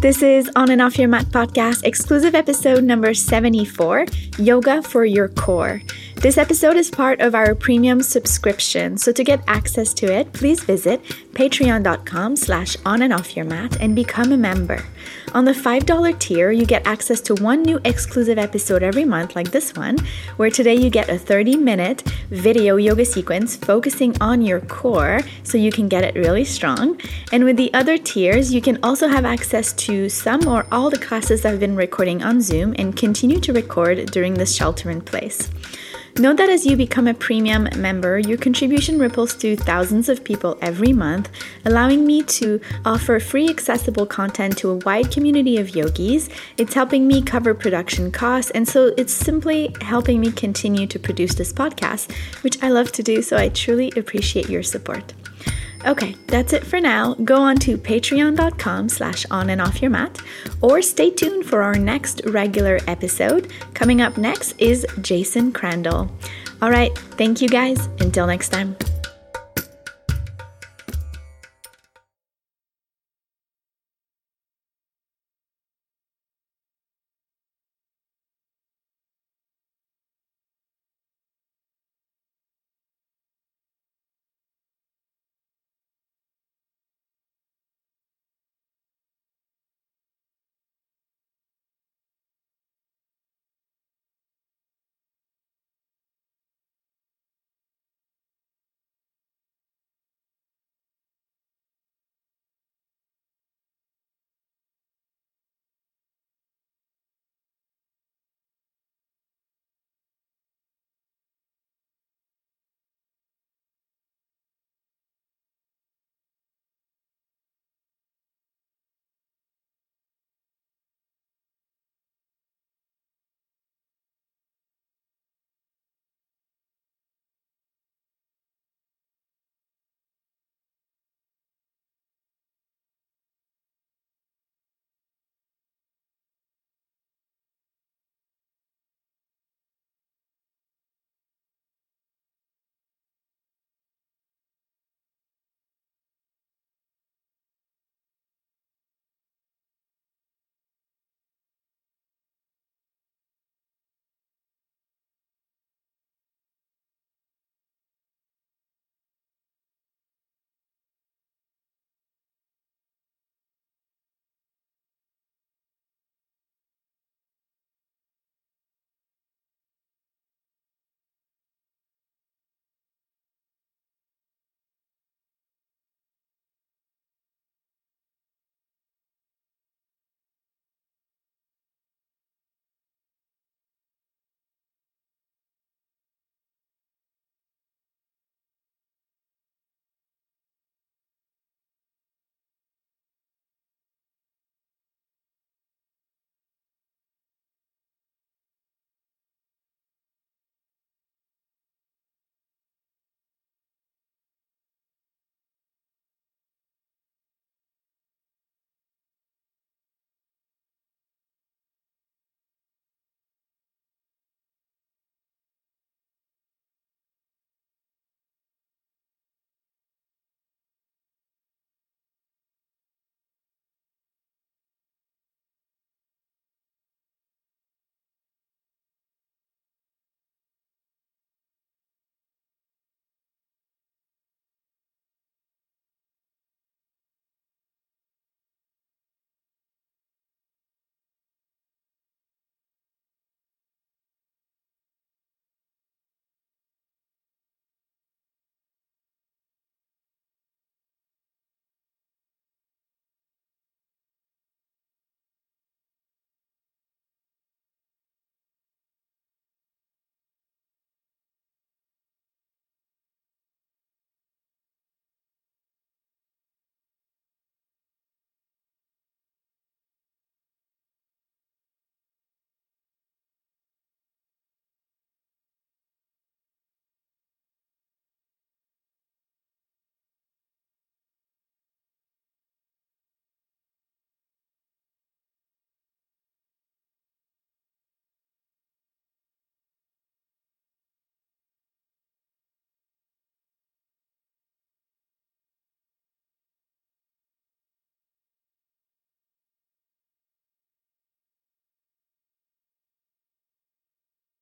This is On and Off Your Mat podcast, exclusive episode number 74 Yoga for Your Core. This episode is part of our premium subscription, so to get access to it, please visit patreon.com slash on and off your mat and become a member. On the $5 tier, you get access to one new exclusive episode every month, like this one, where today you get a 30 minute video yoga sequence focusing on your core so you can get it really strong. And with the other tiers, you can also have access to some or all the classes I've been recording on Zoom and continue to record during this shelter in place. Note that as you become a premium member, your contribution ripples to thousands of people every month, allowing me to offer free accessible content to a wide community of yogis. It's helping me cover production costs, and so it's simply helping me continue to produce this podcast, which I love to do, so I truly appreciate your support. Okay, that's it for now. Go on to patreon.com slash on and off your mat or stay tuned for our next regular episode. Coming up next is Jason Crandell. All right, thank you guys. Until next time.